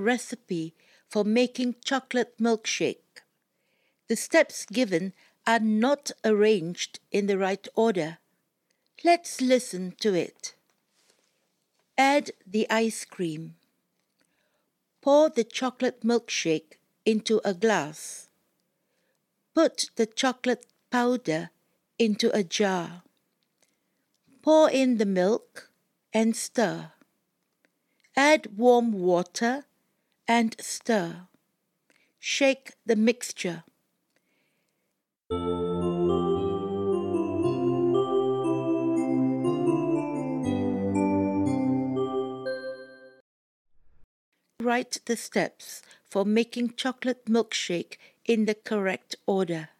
recipe for making chocolate milkshake. The steps given are not arranged in the right order. Let's listen to it. Add the ice cream. Pour the chocolate milkshake into a glass. Put the chocolate powder into a jar. Pour in the milk and stir. Add warm water and stir. Shake the mixture. Write the steps for making chocolate milkshake in the correct order.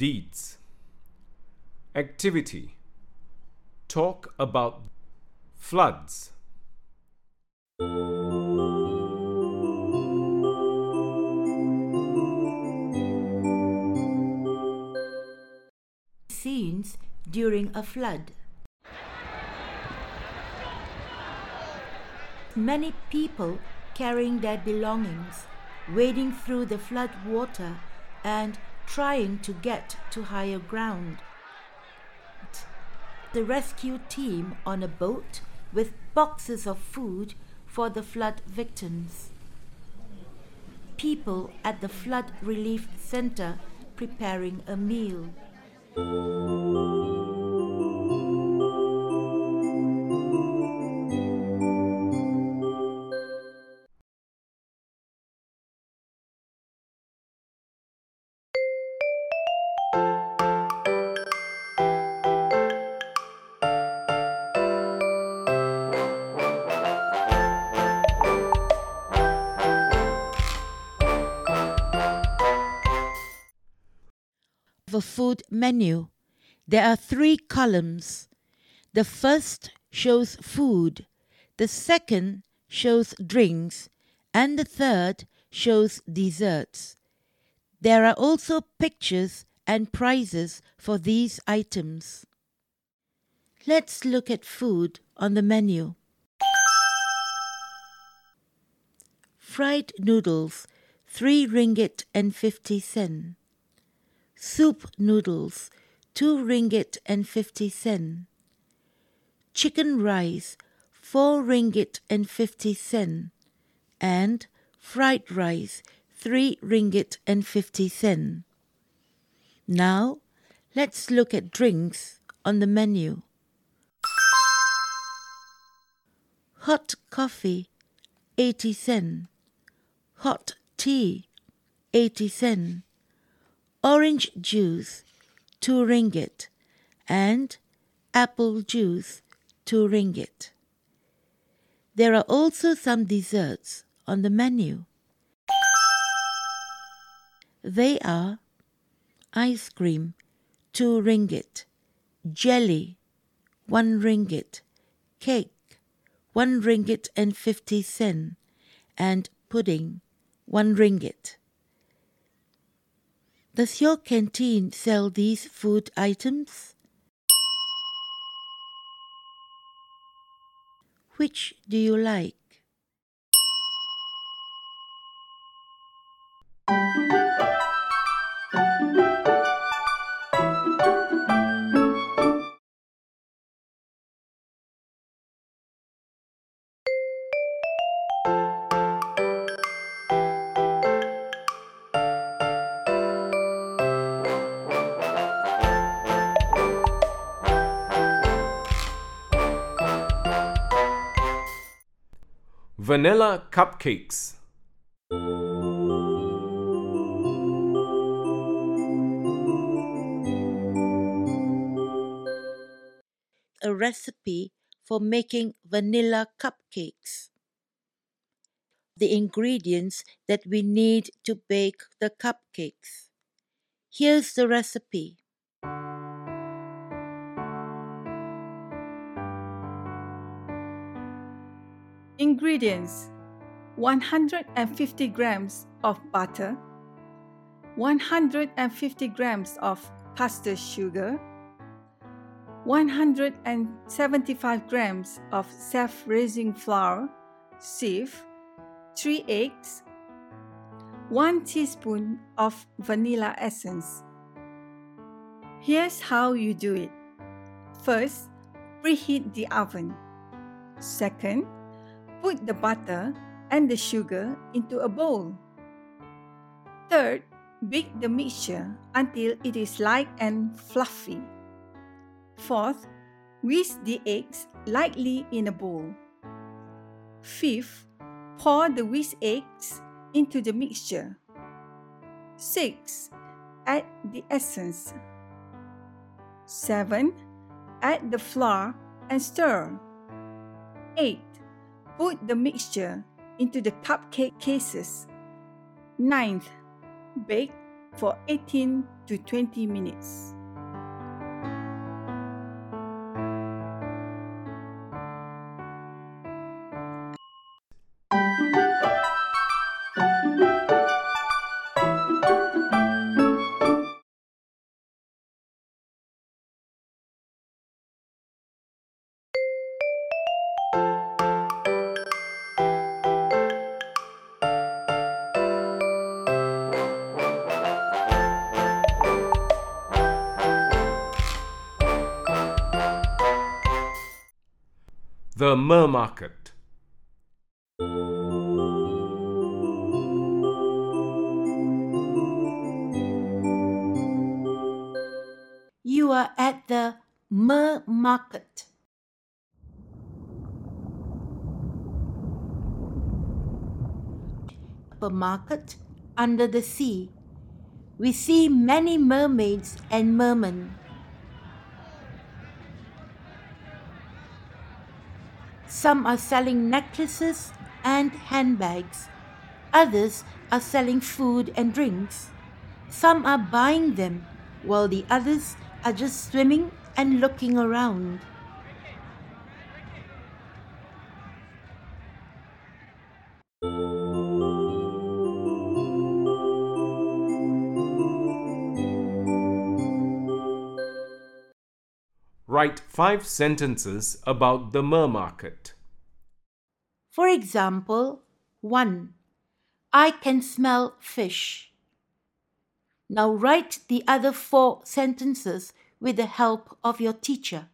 Deeds. Activity. Talk about floods. Scenes during a flood. Many people carrying their belongings, wading through the flood water and trying to get to higher ground. The rescue team on a boat with boxes of food for the flood victims. People at the flood relief center preparing a meal. Food menu. There are three columns. The first shows food, the second shows drinks, and the third shows desserts. There are also pictures and prices for these items. Let's look at food on the menu. Fried noodles, 3 ringgit and 50 sen soup noodles, 2 ringgit and 50 sen. Chicken rice, 4 ringgit and 50 sen. And fried rice, 3 ringgit and 50 sen. Now, let's look at drinks on the menu. Hot coffee, 80 sen. Hot tea, 80 sen orange juice, 2 ringgit, and apple juice, 2 ringgit. There are also some desserts on the menu. They are ice cream, 2 ringgit, jelly, 1 ringgit, cake, 1 ringgit and 50 sen, and pudding, 1 ringgit. Does your canteen sell these food items? Which do you like? Vanilla cupcakes. A recipe for making vanilla cupcakes. the ingredients that we need to bake the cupcakes. Here's the recipe. Ingredients 150 grams of butter, 150 grams of caster sugar, 175 grams of self raising flour, sieve, 3 eggs, 1 teaspoon of vanilla essence. Here's how you do it. First, preheat the oven. Second, put the butter and the sugar into a bowl. Third, beat the mixture until it is light and fluffy. Fourth, whisk the eggs lightly in a bowl. Fifth, pour the whisked eggs into the mixture. 6. Add the essence. 7. Add the flour and stir. 8. Put the mixture into the cupcake cases. 9th. Bake for 18 to 20 minutes. The Mer Market. You are at the Mer Market. A market under the sea. We see many mermaids and mermen. Some are selling necklaces and handbags. Others are selling food and drinks. Some are buying them, while the others are just swimming and looking around. Write five sentences about the Mer Market. For example, 1. I can smell fish. Now write the other four sentences with the help of your teacher.